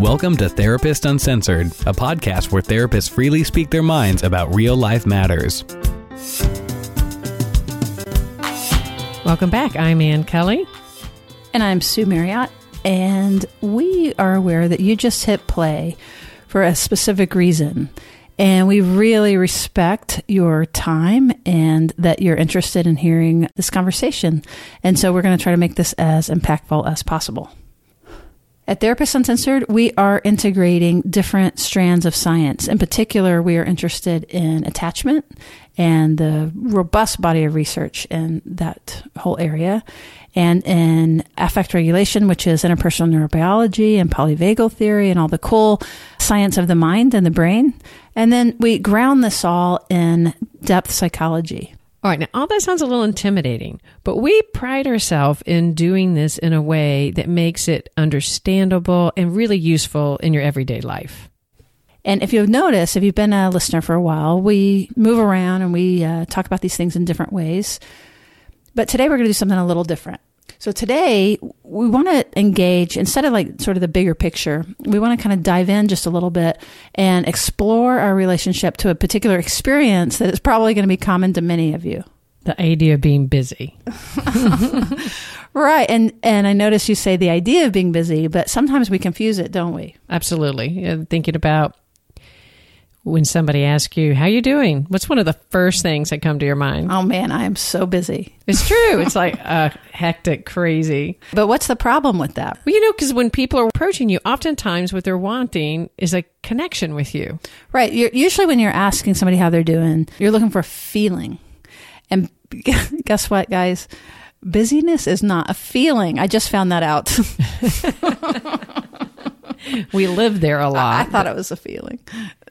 Welcome to Therapist Uncensored, a podcast where therapists freely speak their minds about real life matters. Welcome back. I'm Ann Kelley. And I'm Sue Marriott. And we are aware that you just hit play for a specific reason. And we really respect your time and that you're interested in hearing this conversation. And so we're going to try to make this as impactful as possible. At Therapists Uncensored, we are integrating different strands of science. In particular, we are interested in attachment and the robust body of research in that whole area, and in affect regulation, which is interpersonal neurobiology and polyvagal theory and all the cool science of the mind and the brain. And then we ground this all in depth psychology. All right, now all that sounds a little intimidating, but we pride ourselves in doing this in a way that makes it understandable and really useful in your everyday life. And if you've noticed, if you've been a listener for a while, we move around and we uh, talk about these things in different ways. But today we're going to do something a little different. So today we want to engage instead of like sort of the bigger picture, we want to kind of dive in just a little bit and explore our relationship to a particular experience that is probably going to be common to many of you. The idea of being busy. right. And and I notice you say the idea of being busy, but sometimes we confuse it, don't we? Absolutely. Thinking about when somebody asks you how you doing? What's one of the first things that come to your mind? Oh man i am so busy. It's true. It's like uh, hectic crazy. But what's the problem with that? Well you know because when people are approaching you oftentimes what they're wanting is a connection with you. Right. You're, usually when you're asking somebody how they're doing you're looking for a feeling. And guess what guys? Busyness is not a feeling. I just found that out. We live there a lot. I, I thought it was a feeling.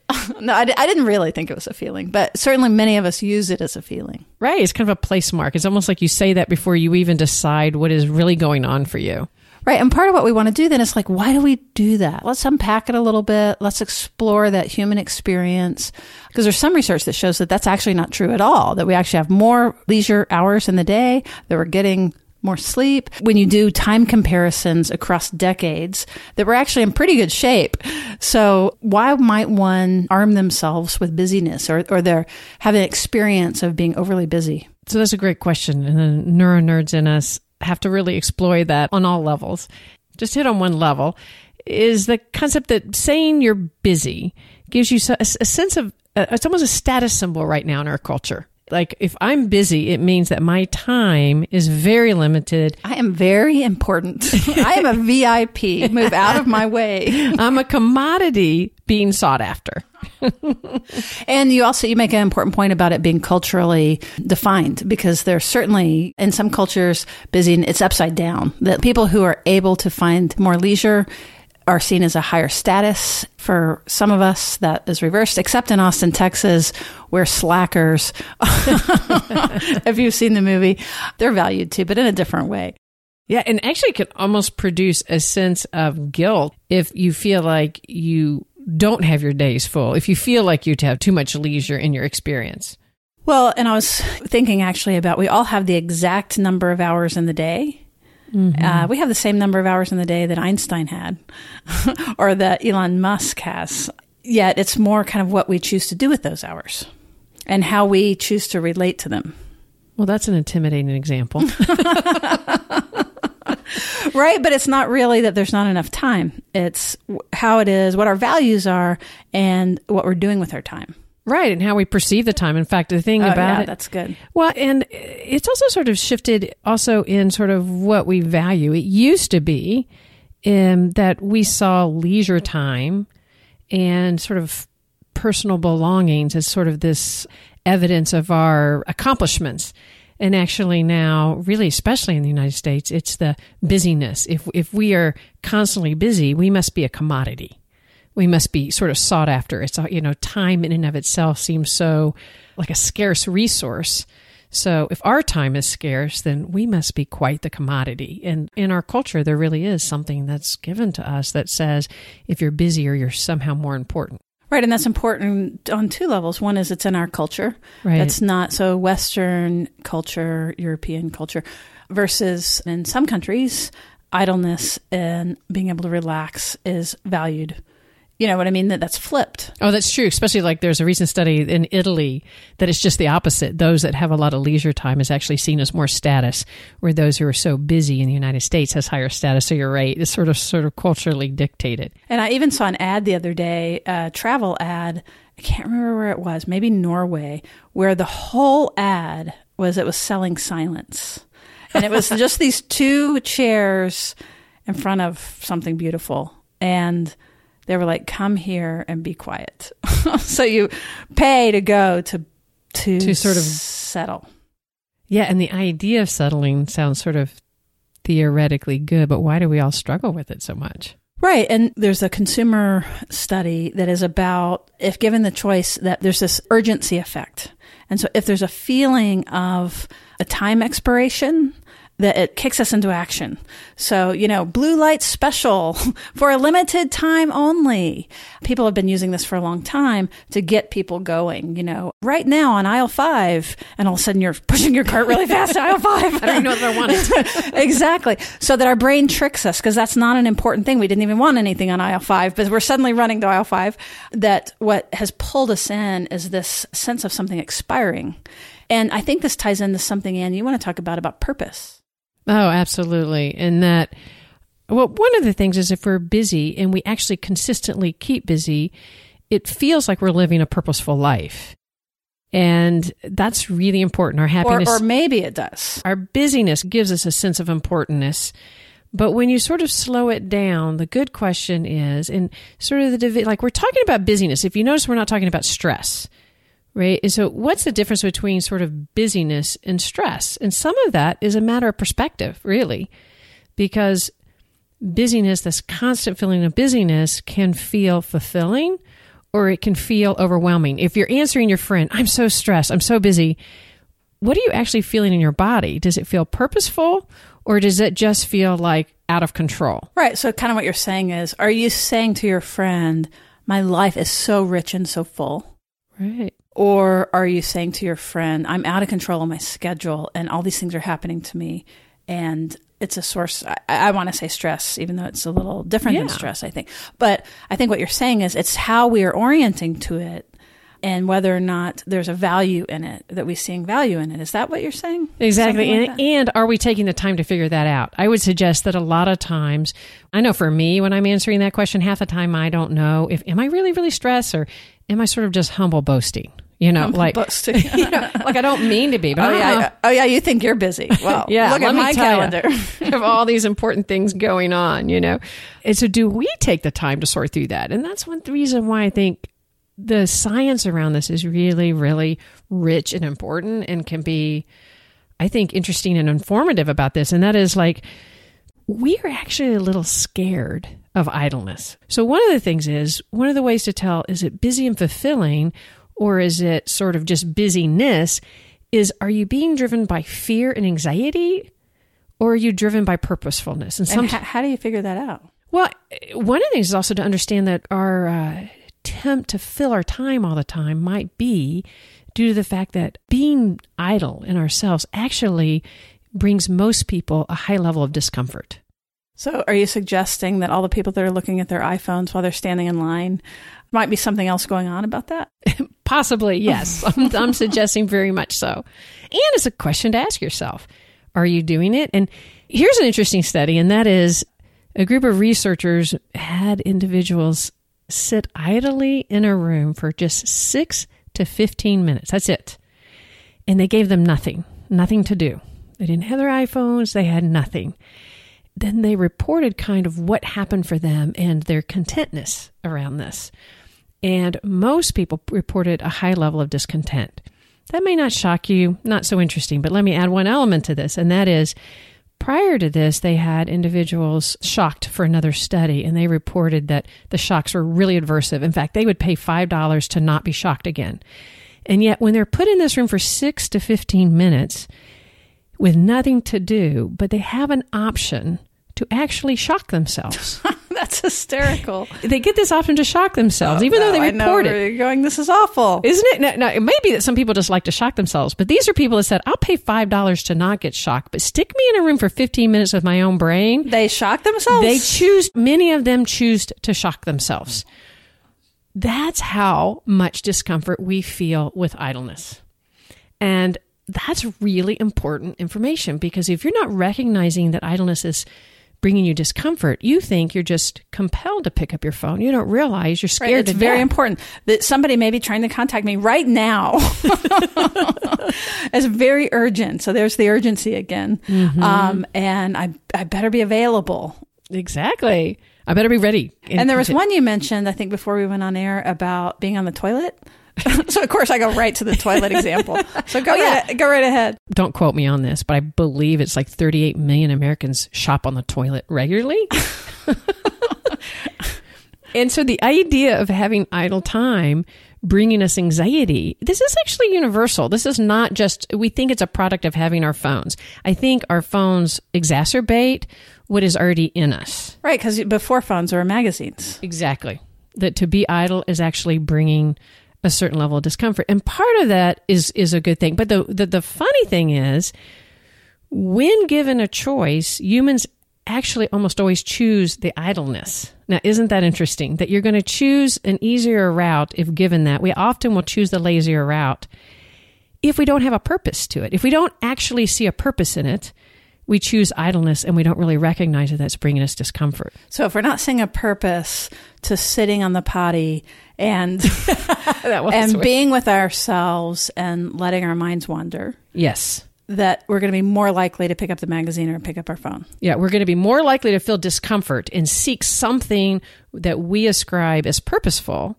no, I, I, didn't really think it was a feeling, but certainly many of us use it as a feeling. Right. It's kind of a place mark. It's almost like you say that before you even decide what is really going on for you. Right. And part of what we want to do then is like, why do we do that? Let's unpack it a little bit. Let's explore that human experience. Because there's some research that shows that that's actually not true at all, that we actually have more leisure hours in the day, that we're getting more sleep. When you do time comparisons across decades, that we're actually in pretty good shape. So why might one arm themselves with busyness or, or they're having an experience of being overly busy? So that's a great question. And the neuro nerds in us have to really explore that on all levels. Just hit on one level is the concept that saying you're busy gives you a, sense of, it's almost a status symbol right now in our culture like if I'm busy, it means that my time is very limited. I am very important. I am a VIP. Move out of my way. I'm a commodity being sought after. and you also you make an important point about it being culturally defined because there's certainly in some cultures busy it's upside down that people who are able to find more leisure are seen as a higher status. For some of us, that is reversed, except in Austin, Texas, where slackers, if you've seen the movie, they're valued too, but in a different way. Yeah, and actually can almost produce a sense of guilt if you feel like you don't have your days full, if you feel like you have too much leisure in your experience. Well, and I was thinking actually about we all have the exact number of hours in the day. Mm-hmm. Uh, we have the same number of hours in the day that Einstein had or that Elon Musk has. Yet it's more kind of what we choose to do with those hours and how we choose to relate to them. Well, that's an intimidating example. right, but it's not really that there's not enough time. It's how it is, what our values are, and what we're doing with our time. Right, and how we perceive the time. In fact, the thing oh, about yeah, it, that's good. Well, and it's also sort of shifted also in sort of what we value. It used to be um, that we saw leisure time and sort of personal belongings as sort of this evidence of our accomplishments. And actually now, really, especially in the United States, it's the busyness. If, if we are constantly busy, we must be a commodity we must be sort of sought after. It's, uh, you know, time in and of itself seems so like a scarce resource. So if our time is scarce, then we must be quite the commodity. And in our culture, there really is something that's given to us that says if you're busier, you're somehow more important. Right, and that's important on two levels. One is it's in our culture. Right. That's not so Western culture, European culture, versus in some countries, idleness and being able to relax is valued. You know what I mean? That that's flipped. Oh, that's true. Especially like there's a recent study in Italy that it's just the opposite. Those that have a lot of leisure time is actually seen as more status, where those who are so busy in the United States has higher status. So you're right. It's sort of sort of culturally dictated. And I even saw an ad the other day, a travel ad. I can't remember where it was, maybe Norway, where the whole ad was it was selling silence. And it was just these two chairs in front of something beautiful. And they were like, "Come here and be quiet." so you pay to go to to To sort of- settle. Yeah, and the idea of settling sounds sort of theoretically good, but why do we all struggle with it so much? Right. And there's a consumer study that is about if given the choice that there's this urgency effect. And so if there's a feeling of a time expiration, that it kicks us into action. So, you know, blue light special for a limited time only. People have been using this for a long time to get people going, you know, right now on aisle five, and all of a sudden you're pushing your cart really fast to aisle five. I don't know if I want it. exactly. So that our brain tricks us because that's not an important thing. We didn't even want anything on aisle five, but we're suddenly running to aisle five. That what has pulled us in is this sense of something expiring. And I think this ties into something, Ann, you want to talk about about purpose. Oh, absolutely. And that, well, one of the things is if we're busy and we actually consistently keep busy, it feels like we're living a purposeful life. And that's really important. Our happiness, or maybe it does. our busyness gives us a sense of importance. But when you sort of slow it down, the good question is, and sort of the like we're talking about busyness. If you notice, we're not talking about stress, right? And so, what's the difference between sort of busyness and stress? And some of that is a matter of perspective, really, because busyness, this constant feeling of busyness, can feel fulfilling or it can feel overwhelming. If you're answering your friend, I'm so stressed, I'm so busy, what are you actually feeling in your body? Does it feel purposeful or does it just feel like out of control? Right. So, kind of what you're saying is, are you saying to your friend, my life is so rich and so full? Right. Or are you saying to your friend, I'm out of control of my schedule and all these things are happening to me and it's a source, I, I want to say stress, even though it's a little different than stress, I think. But I think what you're saying is it's how we are orienting to it and whether or not there's a value in it, that we seeing value in it. Is that what you're saying? Exactly. Like And, and are we taking the time to figure that out? I would suggest that a lot of times, I know for me, when I'm answering that question, half the time I don't know if, am I really, really stressed or am I sort of just humble boasting? You know, like, you know, like I don't mean to be, but Oh I don't know. yeah, uh-huh. oh yeah. You think you're busy? Well, Yeah, Look at my calendar. I have all these important things going on, you know. And so, do we take the time to sort through that? And that's one reason why I think the science around this is really, really rich and important and can be, I think, interesting and informative about this. And that is like, we are actually a little scared of idleness. So, one of the things is one of the ways to tell is it busy and fulfilling, or is it sort of just busyness? Is are you being driven by fear and anxiety, or are you driven by purposefulness? And And some, how, how do you figure that out? well, one of the things is also to understand that our uh, attempt to fill our time all the time might be due to the fact that being idle in ourselves actually brings most people a high level of discomfort. So, are you suggesting that all the people that are looking at their iPhones while they're standing in line might be something else going on about that? Possibly, yes. I'm, I'm suggesting very much so. And it's a question to ask yourself Are you doing it? And here's an interesting study, and that is a group of researchers had individuals sit idly in a room for just six to 15 minutes. That's it. And they gave them nothing, nothing to do. They didn't have their iPhones, they had nothing. Then they reported kind of what happened for them and their contentness around this. And most people reported a high level of discontent. That may not shock you, not so interesting, but let me add one element to this, and that is prior to this, they had individuals shocked for another study, and they reported that the shocks were really adversive. In fact, they would pay $5 to not be shocked again. And yet, when they're put in this room for six to 15 minutes with nothing to do, but they have an option to actually shock themselves. That's hysterical. They get this often to shock themselves, even though Oh, I they know report it. you're going. This is awful. Isn't it? Now, now, it may be that some people just like to shock themselves, but these are people that said, I'll pay $5 to not get shocked, but stick me in a room for 15 minutes with my own brain. they shock themselves. They choose, many of them choose to shock themselves. That's how much discomfort we feel with idleness. And that's really important information because if you're not recognizing that idleness is bringing you discomfort, you think you're just compelled to pick up your phone. You don't realize you're Right, scared it's to very death. important that somebody may be trying to contact me right now. it's very urgent. So there's the urgency again. Mm-hmm. Um, and I, I better be available. Exactly. I better be ready. And there was one you mentioned, I think, before we went on air about being on the toilet. so of course I go right to the toilet example. So go Oh, yeah. right, go right ahead. Don't quote me on this, but I believe it's like 38 million Americans shop on the toilet regularly. and so the idea of having idle time bringing us anxiety, this is actually universal. This is not just, we think it's a product of having our phones. I think our phones exacerbate what is already in us. Right, because before phones were magazines. Exactly. That to be idle is actually bringing a certain level of discomfort. And part of that is is a good thing. But the the, the funny thing is when given a choice, humans actually almost always choose the idleness. Now, isn't that interesting? That you're going to choose an easier route if given that. We often will choose the lazier route if we don't have a purpose to it. If we don't actually see a purpose in it, we choose idleness and we don't really recognize that that's bringing us discomfort. So if we're not seeing a purpose to sitting on the potty and and being with ourselves and letting our minds wander, yes. that we're going to be more likely to pick up the magazine or pick up our phone. Yeah, we're going to be more likely to feel discomfort and seek something that we ascribe as purposeful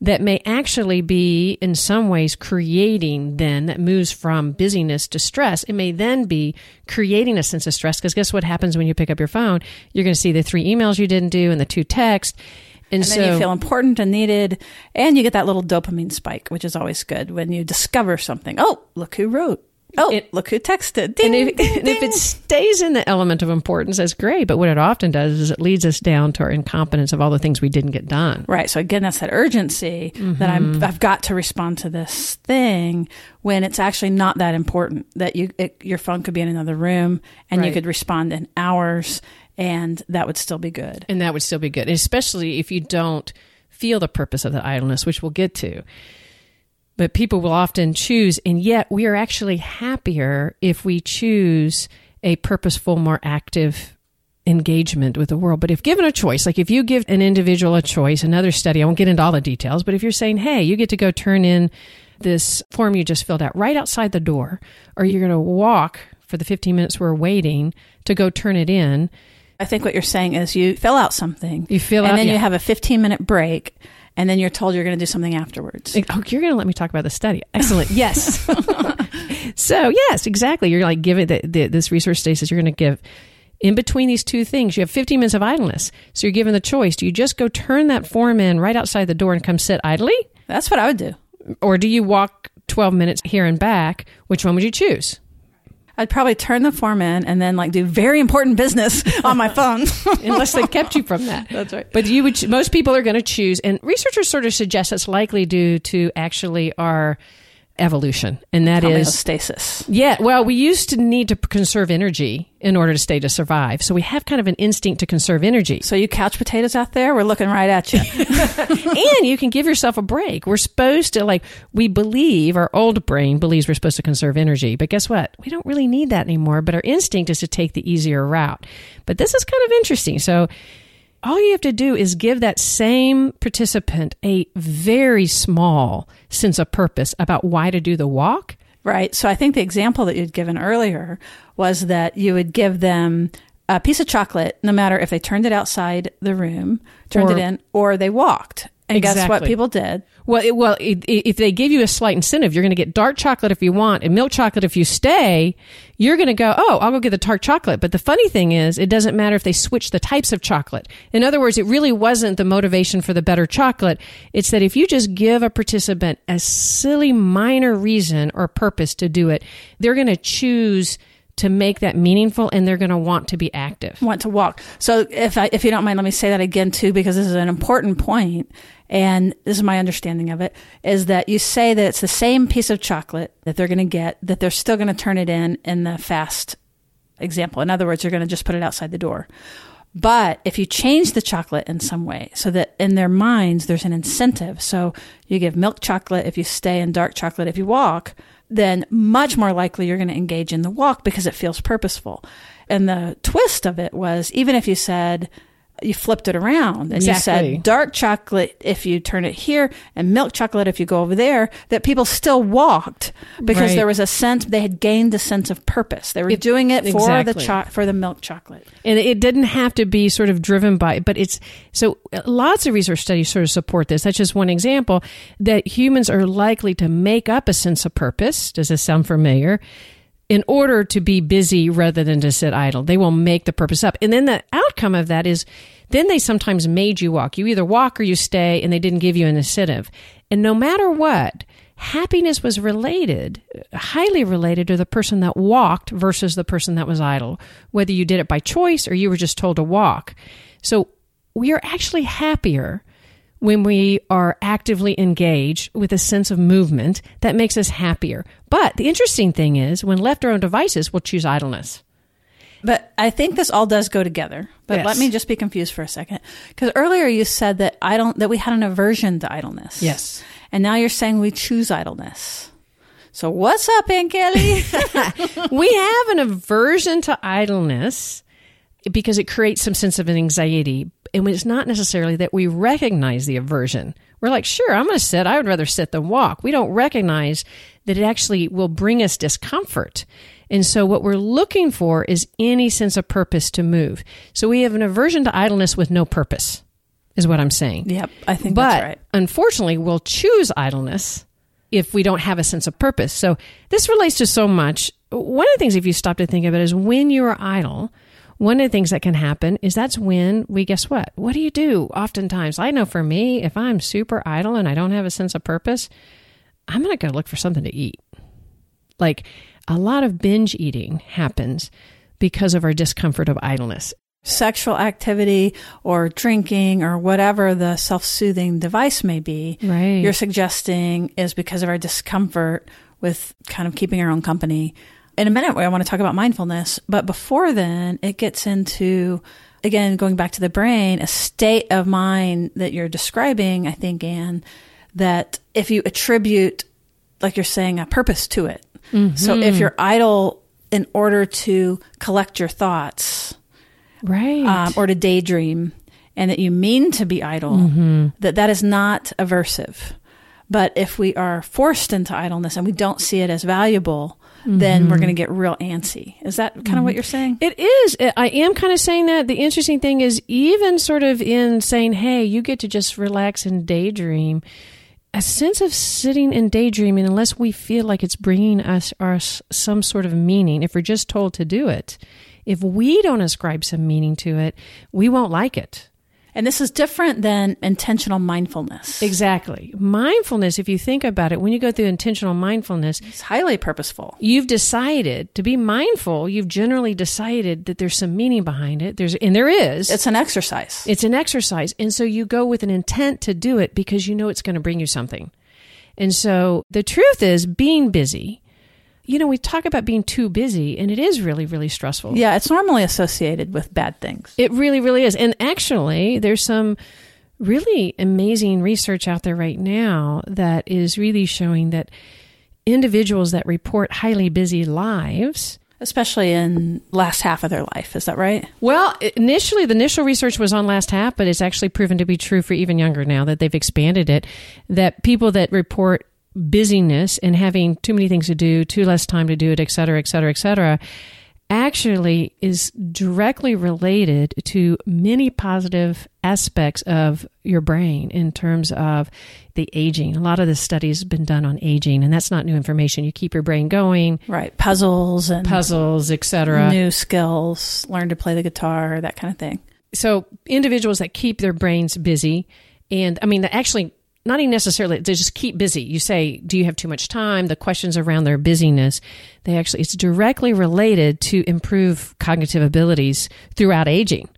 that may actually be in some ways creating then that moves from busyness to stress. It may then be creating a sense of stress because guess what happens when you pick up your phone? You're going to see the three emails you didn't do and the two texts. And, And so then you feel important and needed, and you get that little dopamine spike, which is always good when you discover something. Oh, look who wrote. Oh, It- look who texted. and if, ding, and if it stays in the element of importance, that's great. But what it often does is it leads us down to our incompetence of all the things we didn't get done. Right. So again, that's that urgency that I'm, mm-hmm. I've got to respond to this thing when it's actually not that important. That you, it, your phone could be in another room and you could respond in hours, and that would still be good. And that would still be good, especially if you don't feel the purpose of the idleness, which we'll get to. But people will often choose, and yet we are actually happier if we choose a purposeful, more active engagement with the world. But if given a choice, like if you give an individual a choice, another study, I won't get into all the details, but if you're saying, hey, you get to go turn in this form you just filled out right outside the door, or you're going to walk for the 15 minutes we're waiting to go turn it in, I think what you're saying is you fill out something, You fill and out- then yeah. you have a 15 minute break, and then you're told you're going to do something afterwards. Oh, you're going to let me talk about the study. Excellent. Yes. so, yes, exactly. You're like giving the, the, this research states you're going to give in between these two things. You have 15 minutes of idleness. So you're given the choice. Do you just go turn that form in right outside the door and come sit idly? That's what I would do. Or do you walk 12 minutes here and back? Which one would you choose? I'd probably turn the form in and then like do very important business on my phone. Unless they kept you from that. That's right. But you would, most people are going to choose, and researchers sort of suggest it's likely due to actually our evolution. And that is Homeostasis. Yeah, well, we used to need to conserve energy in order to stay to survive. So we have kind of an instinct to conserve energy. So you couch potatoes out there, we're looking right at you. and you can give yourself a break. We're supposed to like we believe our old brain believes we're supposed to conserve energy, but guess what? We don't really need that anymore, but our instinct is to take the easier route. But this is kind of interesting. So all you have to do is give that same participant a very small sense of purpose about why to do the walk. Right. So I think the example that you'd given earlier was that you would give them a piece of chocolate, no matter if they turned it outside the room, turned Or- it in, or they walked. And guess what people did? Well, it, well, it, it- if they give you a slight incentive, you're going to get dark chocolate if you want, and milk chocolate if you stay. You're going to go, oh, I'll go get the dark chocolate. But the funny thing is, it doesn't matter if they switch the types of chocolate. In other words, it really wasn't the motivation for the better chocolate. It's that if you just give a participant a silly minor reason or purpose to do it, they're going to choose to make that meaningful and they're going to want to be active. want to walk. So if I, if you don't mind, let me say that again too, because this is an important point, and this is my understanding of it, is that you say that it's the same piece of chocolate that they're going to get, that they're still going to turn it in in the fast example. In other words, you're going to just put it outside the door. But if you change the chocolate in some way so that in their minds there's an incentive, so you give milk chocolate if you stay and dark chocolate if you walk, then much more likely you're going to engage in the walk because it feels purposeful. And the twist of it was even if you said, you flipped it around and Exactly. you said dark chocolate if you turn it here and milk chocolate if you go over there, that people still walked because Right. there was a sense they had gained a sense of purpose. They were It- doing it for the exactly. cho- for the milk chocolate. And it didn't have to be sort of driven by, but it's so uh, lots of research studies sort of support this. That's just one example that humans are likely to make up a sense of purpose. Does this sound familiar? In order to be busy rather than to sit idle, they will make the purpose up. And then the outcome of that is then they sometimes made you walk. You either walk or you stay, and they didn't give you an incentive. And no matter what, happiness was related, highly related to the person that walked versus the person that was idle, whether you did it by choice or you were just told to walk. So we are actually happier when we are actively engaged with a sense of movement that makes us happier. But the interesting thing is, when left our own devices, we'll choose idleness. But I think this all does go together. But Yes. let me just be confused for a second. Because earlier you said that I don't that we had an aversion to idleness. Yes. And now you're saying we choose idleness. So what's up, Ann Kelley? we have an aversion to idleness because it creates some sense of an anxiety. And it's not necessarily that we recognize the aversion. We're like, sure, I'm going to sit. I would rather sit than walk. We don't recognize that it actually will bring us discomfort. And so what we're looking for is any sense of purpose to move. So we have an aversion to idleness with no purpose, is what I'm saying. yep, I think But that's right. But unfortunately, we'll choose idleness if we don't have a sense of purpose. So this relates to so much. One of the things, if you stop to think of it, is when you are idle, one of the things that can happen is that's when we guess what? What do you do? Oftentimes, I know for me, if I'm super idle and I don't have a sense of purpose, I'm not going to go look for something to eat. Like a lot of binge eating happens because of our discomfort of idleness. Sexual activity or drinking or whatever the self soothing device may be, Right. you're suggesting is because of our discomfort with kind of keeping our own company. In a minute, I want to talk about mindfulness, but before then, it gets into, again, going back to the brain, a state of mind that you're describing, I think, Ann, that if you attribute, like you're saying, a purpose to it. So if mm-hmm. you're idle in order to collect your thoughts, Right. um, or to daydream and that you mean to be idle, mm-hmm. that that is not aversive. But if we are forced into idleness and we don't see it as valuable, then we're mm-hmm. going to get real antsy. Is that kind of what you're saying? It is. I am kind of saying that. The interesting thing is, even sort of in saying, hey, you get to just relax and daydream, a sense of sitting and daydreaming, unless we feel like it's bringing us our, some sort of meaning, if we're just told to do it, if we don't ascribe some meaning to it, we won't like it. And this is different than intentional mindfulness. Exactly. Mindfulness, if you think about it, when you go through intentional mindfulness, It's highly purposeful. you've decided to be mindful. You've generally decided that there's some meaning behind it. There's, and there is. It's an exercise. It's an exercise. And so you go with an intent to do it because you know it's going to bring you something. And so the truth is, being busy, you know, we talk about being too busy, and it is really, really stressful. yeah, it's normally associated with bad things. It really, really is. And actually, there's some really amazing research out there right now that is really showing that individuals that report highly busy lives. Especially in last half of their life, is that right? Well, initially, the initial research was on last half, but it's actually proven to be true for even younger now that they've expanded it. That people that report busyness and having too many things to do, too less time to do it, et cetera, et cetera, et cetera, actually is directly related to many positive aspects of your brain in terms of the aging. A lot of the studies have been done on aging, and that's not new information. You keep your brain going, Right. Puzzles and puzzles, et cetera. new skills, learn to play the guitar, that kind of thing. so individuals that keep their brains busy and i mean actually not even necessarily to just keep busy. You say, do you have too much time? The questions around their busyness, they actually, it's directly related to improve cognitive abilities throughout aging.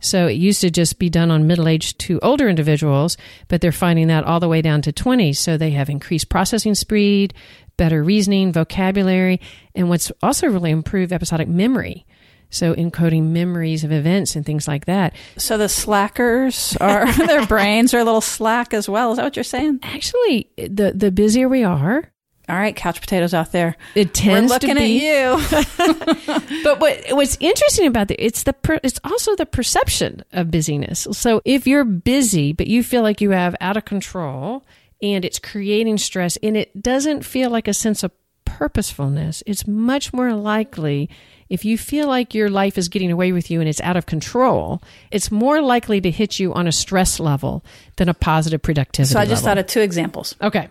So it used to just be done on middle aged to older individuals, but they're finding that all the way down to 20. So they have increased processing speed, better reasoning, vocabulary, and what's also really improved episodic memory. So encoding memories of events and things like that. So the slackers are their brains are a little slack as well. Is that what you're saying? Actually, the the busier we are, all right, couch potatoes out there. It tends We're looking to be at you. but what what's interesting about it, it's the per, it's also the perception of busyness. So if you're busy but you feel like you have out of control and it's creating stress and it doesn't feel like a sense of purposefulness, it's much more likely if you feel like your life is getting away with you and it's out of control, it's more likely to hit you on a stress level than a positive productivity. So I just level. thought of two examples. Okay.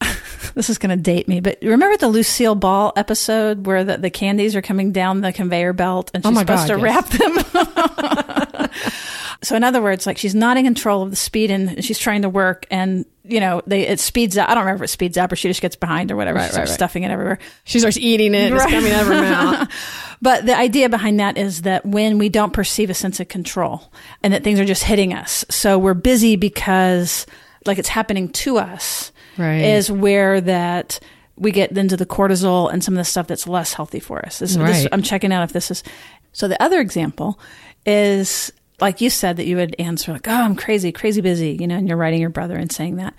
this is going to date me, but remember the Lucille Ball episode where the, the candies are coming down the conveyor belt and Oh she's my supposed God, to yes. wrap them? so in other words, like she's not in control of the speed and she's trying to work and you know, they it speeds up. I don't remember if it speeds up or she just gets behind or whatever. Right, she starts right, right. stuffing it everywhere. She starts eating it, it's Right. coming out of her mouth. But the idea behind that is that when we don't perceive a sense of control and that things are just hitting us, so we're busy because like it's happening to us, Right. is where that we get into the cortisol and some of the stuff that's less healthy for us. This, this-. I'm checking out if this is. So the other example is like you said that you would answer like, "Oh, I'm crazy, crazy busy," you know, and you're writing your brother and saying that.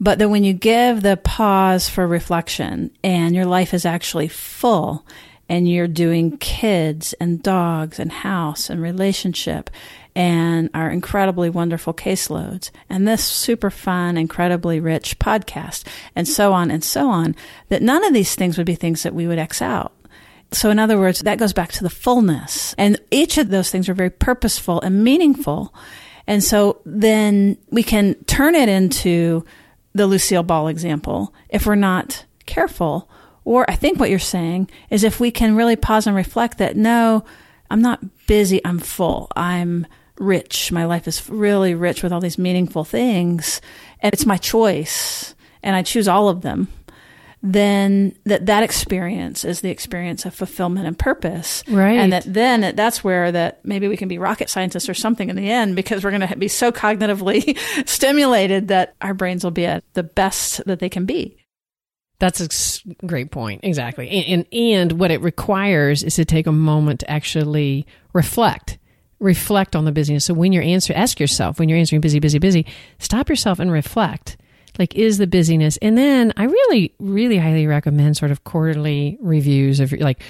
But then when you give the pause for reflection and your life is actually full and you're doing kids and dogs and house and relationship and our incredibly wonderful caseloads and this super fun, incredibly rich podcast and so on and so on, that none of these things would be things that we would X out. So, in other words, that goes back to the fullness. And each of those things are very purposeful and meaningful. And so then we can turn it into the Lucille Ball example if we're not careful. Or I think what you're saying is if we can really pause and reflect that no, I'm not busy, I'm full, I'm rich. My life is really rich with all these meaningful things, and it's my choice, and I choose all of them then that that experience is the experience of fulfillment and purpose Right. and that then that's where that maybe we can be rocket scientists or something in the end because we're going to be so cognitively stimulated that our brains will be at the best that they can be That's a great point. Exactly. And, and and what it requires is to take a moment to actually reflect. Reflect on the busyness. So when you're answering, ask yourself when you're answering busy, busy, busy, stop yourself and reflect. Like, is the busyness? And then I really, really highly recommend sort of quarterly reviews of like,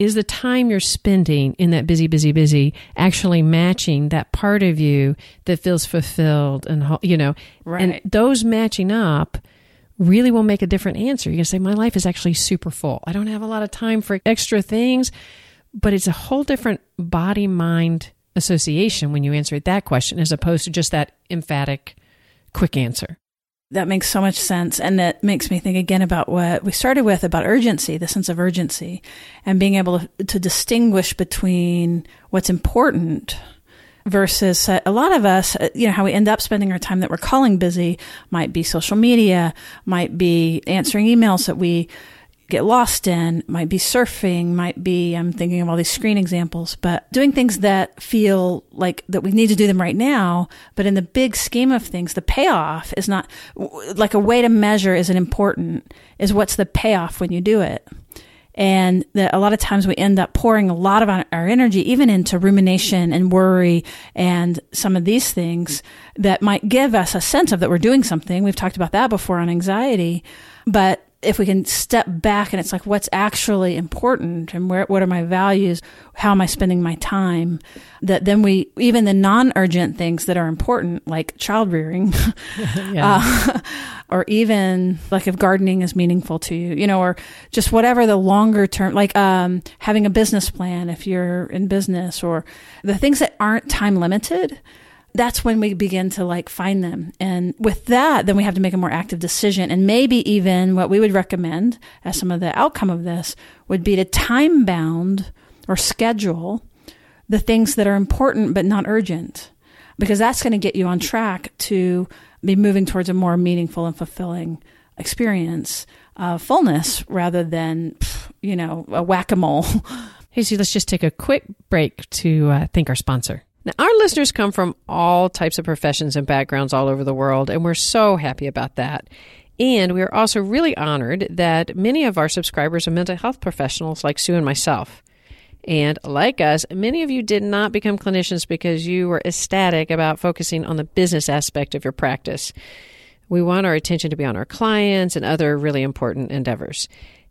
is the time you're spending in that busy, busy, busy actually matching that part of you that feels fulfilled and, you know, Right. and those matching up really will make a different answer. You're going to say, My life is actually super full. I don't have a lot of time for extra things, but it's a whole different body mind association when you answer that question as opposed to just that emphatic, quick answer. That makes so much sense and that makes me think again about what we started with about urgency the sense of urgency and being able to, to distinguish between what's important versus uh, a lot of us uh, you know how we end up spending our time that we're calling busy might be social media might be answering emails that we get lost in might be surfing might be i'm thinking of all these screen examples but doing things that feel like that we need to do them right now but in the big scheme of things the payoff is not like a way to measure is it important is what's the payoff when you do it and that a lot of times we end up pouring a lot of our our energy even into rumination and worry and some of these things that might give us a sense of that we're doing something. We've talked about that before on anxiety, but if we can step back and it's like what's actually important and where what are my values how am i spending my time that then we even the non-urgent things that are important like child rearing uh, or even like if gardening is meaningful to you, you know, or just whatever the longer term, like um, having a business plan if you're in business, or the things that aren't time limited. That's when we begin to like find them. And with that, then we have to make a more active decision. And maybe even what we would recommend as some of the outcome of this would be to time bound or schedule the things that are important but not urgent because that's going to get you on track to be moving towards a more meaningful and fulfilling experience, uh, fullness rather than, you know, a whack a mole. Hey, so let's just take a quick break to uh, thank our sponsor. Now, our listeners come from all types of professions and backgrounds all over the world, and we're so happy about that. And we are also really honored that many of our subscribers are mental health professionals like Sue and myself. And like us, many of you did not become clinicians because you were ecstatic about focusing on the business aspect of your practice. We want our attention to be on our clients and other really important endeavors.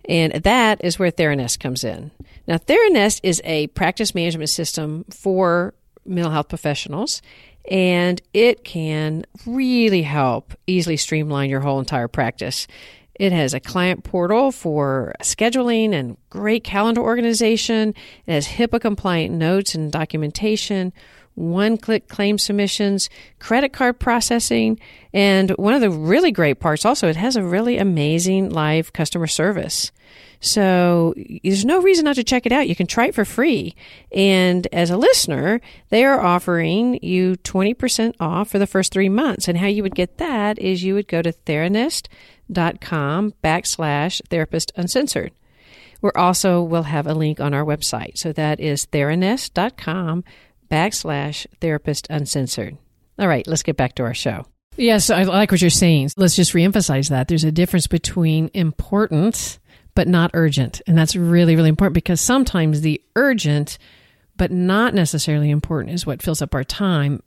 And that is where Theranest comes in. Now, Theranest is a practice management system for mental health professionals, and it can really help easily streamline your whole entire practice. It has a client portal for scheduling and great calendar organization. It has HIPAA compliant notes and documentation, one click claim submissions, credit card processing, and one of the really great parts also, it has a really amazing live customer service. So there's no reason not to check it out. You can try it for free. And as a listener, they are offering you 20% off for the first three months. And how you would get that is you would go to theranest.com backslash therapist uncensored. We're also will have a link on our website. So that is theranest.com backslash therapist uncensored. All right, let's get back to our show. Yes, I like what you're saying. Let's just reemphasize that. There's a difference between importance but not urgent. And that's really, really important because sometimes the urgent but not necessarily important is what fills up our time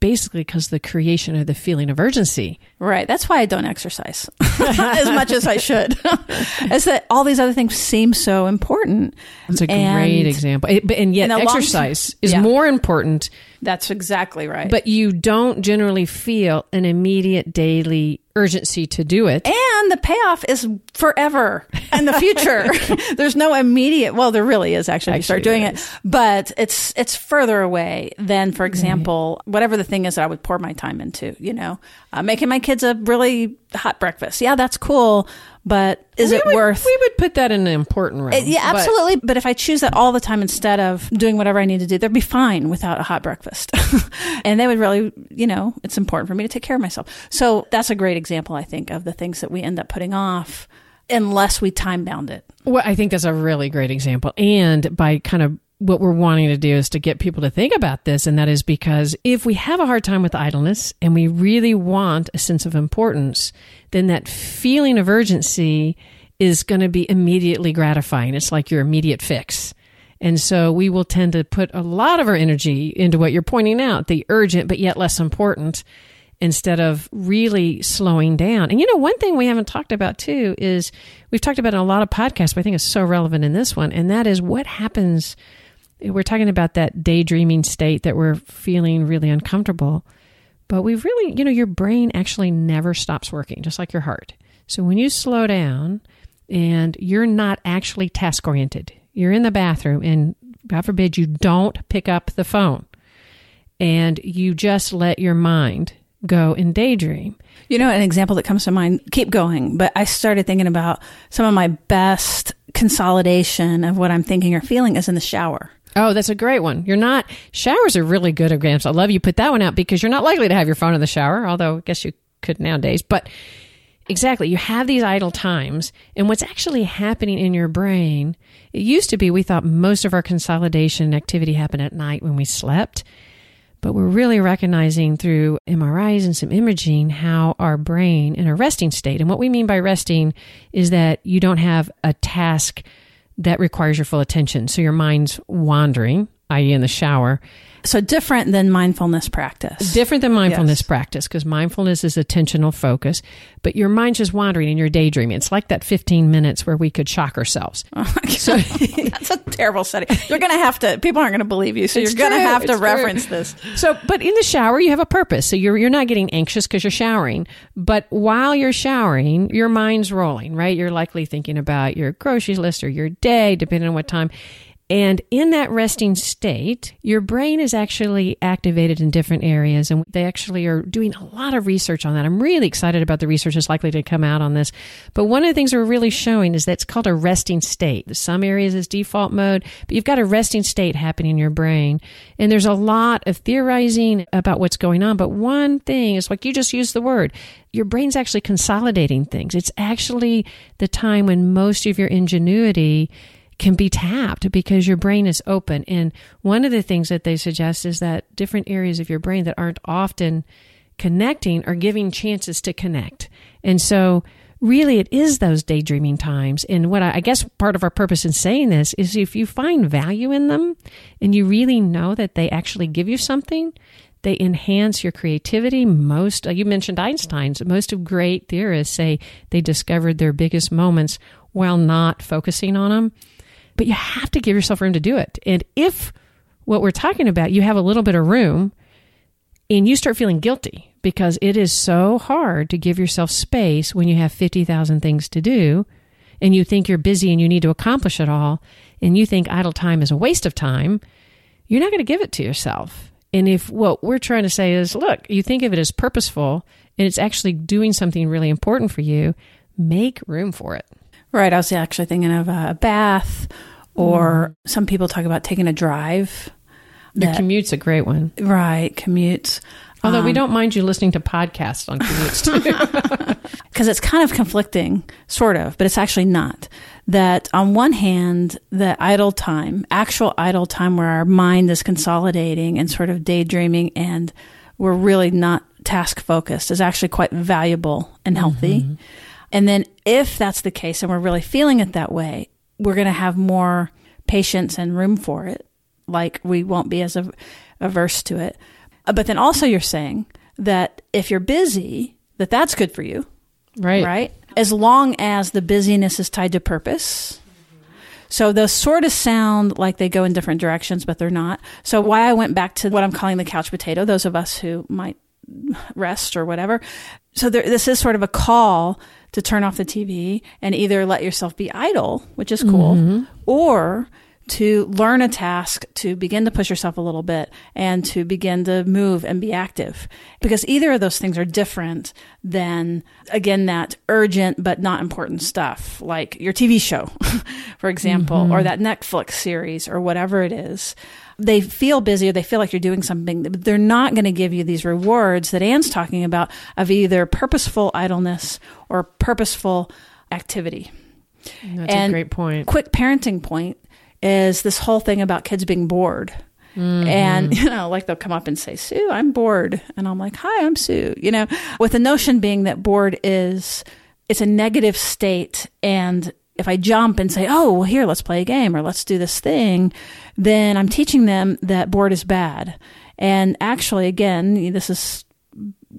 basically because the creation of the feeling of urgency. Right. That's why I don't exercise as much as I should. is that all these other things seem so important. That's a and, great example. It, and yet, exercise is yeah. more important. That's exactly right. But you don't generally feel an immediate daily urgency to do it. And the payoff is forever in the future. There's no immediate, well, there really is actually, actually you start doing it, but it's, it's further away than, for example, right. whatever the thing is that I would pour my time into, you know, uh, making my kids a really hot breakfast. Yeah, that's cool. But is we it would, worth? We would put that in an important. It, yeah, absolutely. But, but, if I choose that all the time instead of doing whatever I need to do, they'd be fine without a hot breakfast. and they would really, you know, it's important for me to take care of myself. So that's a great example, I think, of the things that we end up putting off unless we time bound it. Well, I think that's a really great example. And by kind of what we're wanting to do is to get people to think about this. And that is because if we have a hard time with idleness and we really want a sense of importance, then that feeling of urgency is going to be immediately gratifying. It's like your immediate fix. And so we will tend to put a lot of our energy into what you're pointing out, the urgent but yet less important, instead of really slowing down. And you know, one thing we haven't talked about too is we've talked about in a lot of podcasts, but I think it's so relevant in this one, and that is what happens we're talking about that daydreaming state that we're feeling really uncomfortable. But we really, you know, your brain actually never stops working, just like your heart. So when you slow down and you're not actually task oriented, you're in the bathroom and God forbid you don't pick up the phone and you just let your mind go and daydream. You know, an example that comes to mind, keep going, but I started thinking about some of my best consolidation of what I'm thinking or feeling is in the shower. Oh, that's a great one. You're not, showers are really good examples. I love you put that one out because you're not likely to have your phone in the shower, although I guess you could nowadays. But exactly, you have these idle times, and what's actually happening in your brain, it used to be we thought most of our consolidation activity happened at night when we slept. But we're really recognizing through MRIs and some imaging how our brain in a resting state, and what we mean by resting is that you don't have a task that requires your full attention. So your mind's wandering, i.e., in the shower. So different than mindfulness practice. Different than mindfulness yes. practice because mindfulness is attentional focus, but your mind's just wandering and you're daydreaming. It's like that 15 minutes where we could shock ourselves. Oh so that's a terrible setting. You're going to have to. People aren't going to believe you, so it's you're going to have to true. reference this. So, but in the shower, you have a purpose. So you're you're not getting anxious because you're showering, but while you're showering, your mind's rolling. Right? You're likely thinking about your grocery list or your day, depending on what time And in that resting state, your brain is actually activated in different areas. And they actually are doing a lot of research on that. I'm really excited about the research that's likely to come out on this. But one of the things we're really showing is that it's called a resting state. Some areas is default mode, but you've got a resting state happening in your brain. And there's a lot of theorizing about what's going on. But one thing is like you just used the word your brain's actually consolidating things. It's actually the time when most of your ingenuity can be tapped because your brain is open. And one of the things that they suggest is that different areas of your brain that aren't often connecting are giving chances to connect. And so, really, it is those daydreaming times. And what I, I guess part of our purpose in saying this is if you find value in them and you really know that they actually give you something, they enhance your creativity. Most, you mentioned Einstein's, most of great theorists say they discovered their biggest moments while not focusing on them. But you have to give yourself room to do it. And if what we're talking about, you have a little bit of room and you start feeling guilty because it is so hard to give yourself space when you have 50,000 things to do and you think you're busy and you need to accomplish it all and you think idle time is a waste of time, you're not going to give it to yourself. And if what we're trying to say is, look, you think of it as purposeful and it's actually doing something really important for you, make room for it. Right. I was actually thinking of a bath, or mm. some people talk about taking a drive. The that, commute's a great one. Right. Commutes. Although um, we don't mind you listening to podcasts on commutes too. Because it's kind of conflicting, sort of, but it's actually not that on one hand, the idle time, actual idle time where our mind is consolidating and sort of daydreaming and we're really not task focused is actually quite valuable and healthy. Mm-hmm. And then if that's the case and we're really feeling it that way, we're going to have more patience and room for it. Like we won't be as averse to it. Uh, but then also you're saying that if you're busy, that that's good for you. Right. Right as long as the busyness is tied to purpose. So those sort of sound like they go in different directions, but they're not. So why I went back to what I'm calling the couch potato, those of us who might rest or whatever. So there, this is sort of a call to turn off the TV and either let yourself be idle, which is cool, mm-hmm. or to learn a task, to begin to push yourself a little bit, and to begin to move and be active. Because either of those things are different than, again, that urgent but not important stuff, like your TV show, for example, mm-hmm. or that Netflix series, or whatever it is. They feel busy or they feel like you're doing something, but they're not going to give you these rewards that Ann's talking about of either purposeful idleness or purposeful activity. That's and a great point. Quick parenting point is this whole thing about kids being bored. Mm-hmm. And, you know, like they'll come up and say, Sue, I'm bored. And I'm like, hi, I'm Sue. You know, with the notion being that bored is, it's a negative state. And if I jump and say, oh, well, here, let's play a game or let's do this thing, then I'm teaching them that bored is bad. And actually, again, this is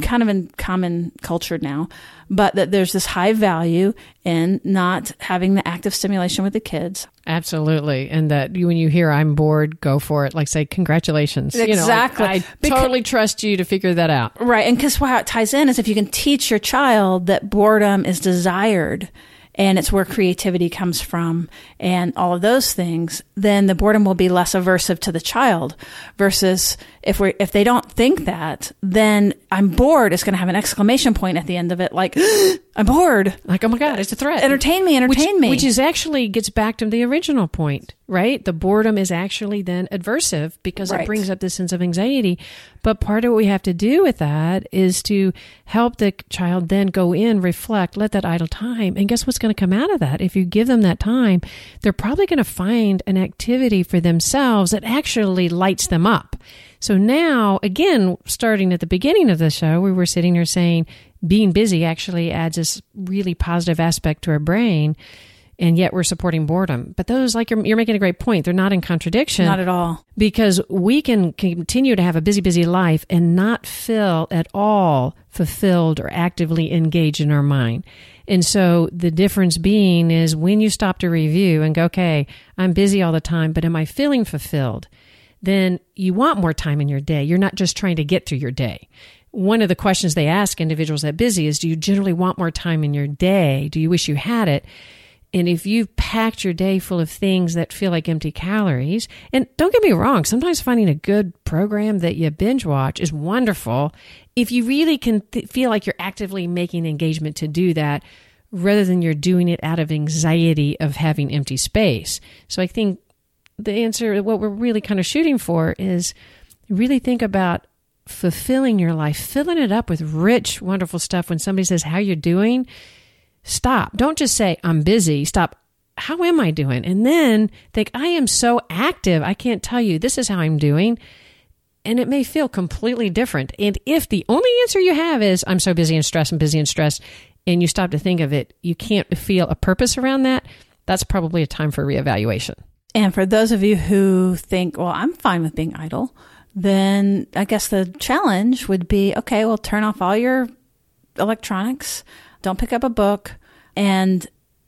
kind of in common culture now, but that there's this high value in not having the active stimulation with the kids. Absolutely. And that you, when you hear I'm bored, go for it. Like say, congratulations. Exactly. You know, I because, totally trust you to figure that out. Right. And because how it ties in is if you can teach your child that boredom is desired and it's where creativity comes from and all of those things, then the boredom will be less aversive to the child versus if we if they don't think that, then I'm bored is going to have an exclamation point at the end of it like I'm bored. Like, oh my God, it's a threat. Entertain me, entertain which, me. Which is actually gets back to the original point, right? The boredom is actually then adversive because right. it brings up this sense of anxiety. But part of what we have to do with that is to help the child then go in, reflect, let that idle time. And guess what's going to come out of that? If you give them that time, they're probably going to find an activity for themselves that actually lights them up. So now, again, starting at the beginning of the show, we were sitting here saying being busy actually adds this really positive aspect to our brain. And yet we're supporting boredom. But those, like you're, you're making a great point, they're not in contradiction. Not at all. Because we can continue to have a busy, busy life and not feel at all fulfilled or actively engaged in our mind. And so the difference being is when you stop to review and go, okay, I'm busy all the time, but am I feeling fulfilled? Then you want more time in your day. You're not just trying to get through your day one of the questions they ask individuals that busy is do you generally want more time in your day do you wish you had it And if you've packed your day full of things that feel like empty calories, and don't get me wrong, sometimes finding a good program that you binge watch is wonderful. If you really can th- feel like you're actively making engagement to do that, rather than you're doing it out of anxiety of having empty space. So I think the answer, what we're really kind of shooting for is really think about fulfilling your life, filling it up with rich, wonderful stuff. When somebody says, How you're doing, stop. Don't just say, I'm busy. Stop. How am I doing? And then think, I am so active. I can't tell you, this is how I'm doing. And it may feel completely different. And if the only answer you have is, I'm so busy and stressed and busy and stressed, and you stop to think of it, you can't feel a purpose around that, that's probably a time for reevaluation. And for those of you who think, well, I'm fine with being idle, then I guess the challenge would be okay, well, turn off all your electronics, don't pick up a book, and,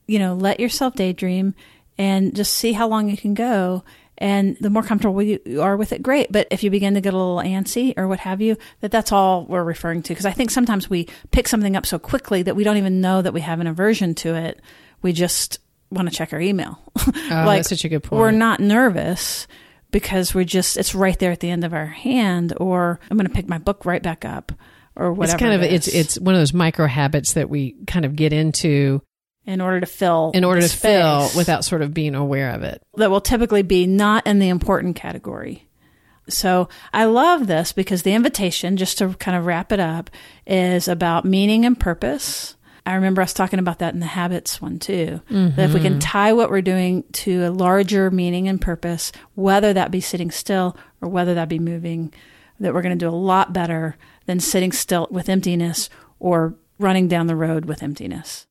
you know, let yourself daydream and just see how long you can go. And the more comfortable you are with it, great. But if you begin to get a little antsy or what have you, that that's all we're referring to. Because I think sometimes we pick something up so quickly that we don't even know that we have an aversion to it. We just want to check our email. Oh, like, that's such a good point. We're not nervous because we're just it's right there at the end of our hand or i'm going to pick my book right back up or whatever it's kind of it it's it's one of those micro habits that we kind of get into in order to fill in order to fill without sort of being aware of it that will typically be not in the important category so i love this because the invitation just to kind of wrap it up is about meaning and purpose I remember us talking about that in the habits one too. Mm-hmm. That if we can tie what we're doing to a larger meaning and purpose, whether that be sitting still or whether that be moving, that we're going to do a lot better than sitting still with emptiness or running down the road with emptiness.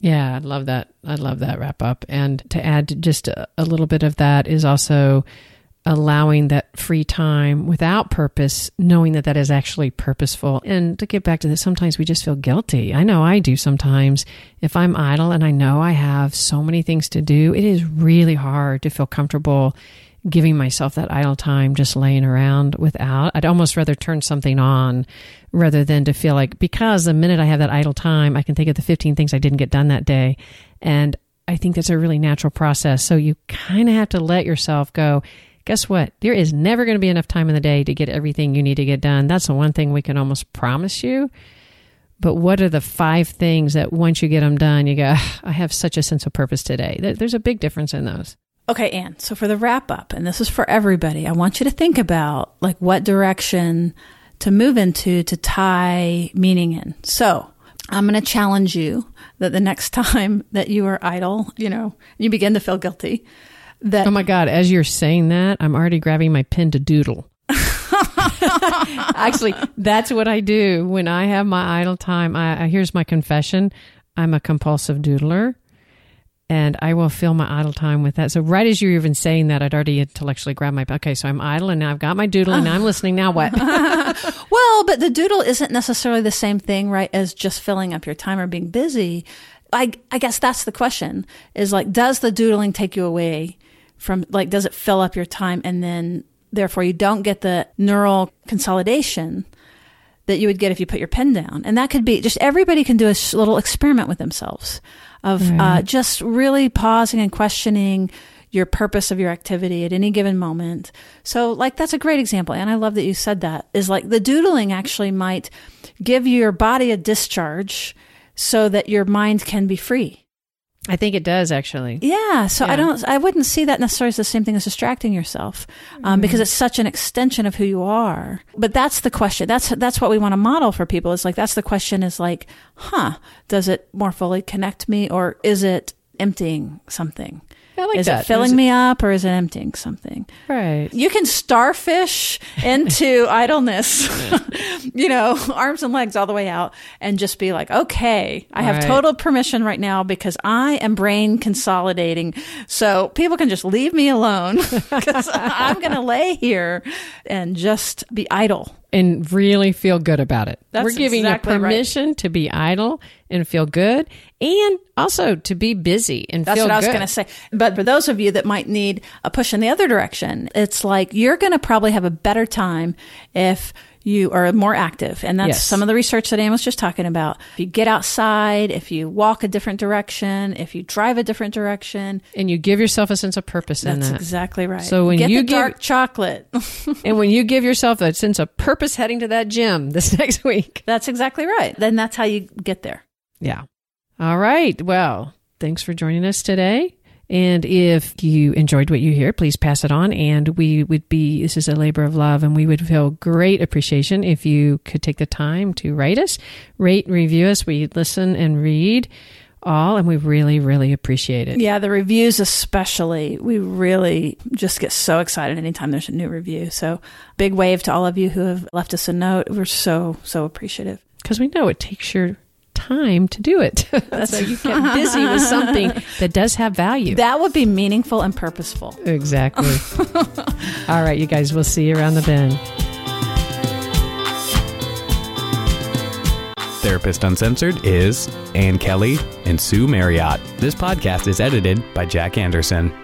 Yeah, I love that. I love that wrap up. And to add just a, a little bit of that is also allowing that free time without purpose, knowing that that is actually purposeful. And to get back to this, sometimes we just feel guilty. I know I do sometimes. If I'm idle and I know I have so many things to do, it is really hard to feel comfortable giving myself that idle time just laying around without. I'd almost rather turn something on rather than to feel like because the minute I have that idle time, I can think of the 15 things I didn't get done that day. And I think that's a really natural process. So you kind of have to let yourself go, guess what? There is never going to be enough time in the day to get everything you need to get done. That's the one thing we can almost promise you. But what are the five things that once you get them done, you go, I have such a sense of purpose today? There's a big difference in those. Okay, Ann. So for the wrap up, and this is for everybody, I want you to think about like what direction to move into to tie meaning in. So I'm going to challenge you that the next time that you are idle, you know, you begin to feel guilty, that oh my god as you're saying that i'm already grabbing my pen to doodle actually that's what i do when i have my idle time I, I, here's my confession i'm a compulsive doodler and i will fill my idle time with that. So right as you're even saying that i'd already intellectually grabbed my okay so i'm idle and now i've got my doodle and i'm listening. Now what? Well but the doodle isn't necessarily the same thing right as just filling up your time or being busy. I, I guess that's the question is like, does the doodling take you away from like does it fill up your time and then therefore you don't get the neural consolidation that you would get if you put your pen down. And that could be just everybody can do a little experiment with themselves of right. uh, just really pausing and questioning your purpose of your activity at any given moment. So like that's a great example and i love that you said that is like the doodling actually might give your body a discharge so that your mind can be free I think it does actually. Yeah. So yeah. I don't, I wouldn't see that necessarily as the same thing as distracting yourself, um, mm-hmm. because it's such an extension of who you are. But that's the question. That's, that's what we want to model for people. Is like, that's the question is like, huh, does it more fully connect me or is it emptying something? Like is that. it filling me up or is it emptying something? Right. You can starfish into idleness, you know, arms and legs all the way out and just be like, okay, I have right. total permission right now because I am brain consolidating. So people can just leave me alone because I'm going to lay here and just be idle and really feel good about it. That's We're giving exactly you permission right. to be idle and feel good and also to be busy and feel good. That's what I was going to say. But for those of you that might need a push in the other direction, it's like you're going to probably have a better time if you are more active. And that's Yes. some of the research that Ann was just talking about. If you get outside, if you walk a different direction, if you drive a different direction, And you give yourself a sense of purpose in that's that. exactly right. So when get you the give- dark chocolate, and when you give yourself a sense of purpose heading to that gym this next week. that's exactly right. Then that's how you get there. Yeah. All right. Well, thanks for joining us today. And if you enjoyed what you hear, please pass it on. And we would be, this is a labor of love, and we would feel great appreciation if you could take the time to write us, rate, review us. We listen and read all, and we really, really appreciate it. Yeah, the reviews especially. We really just get so excited anytime there's a new review. So big wave to all of you who have left us a note. We're so, so appreciative. Because we know it takes your time to do it. so you get busy with something that does have value. That would be meaningful and purposeful. Exactly. All right, you guys, we'll see you around the bend. Therapist Uncensored is Ann Kelley and Sue Marriott. This podcast is edited by Jack Anderson.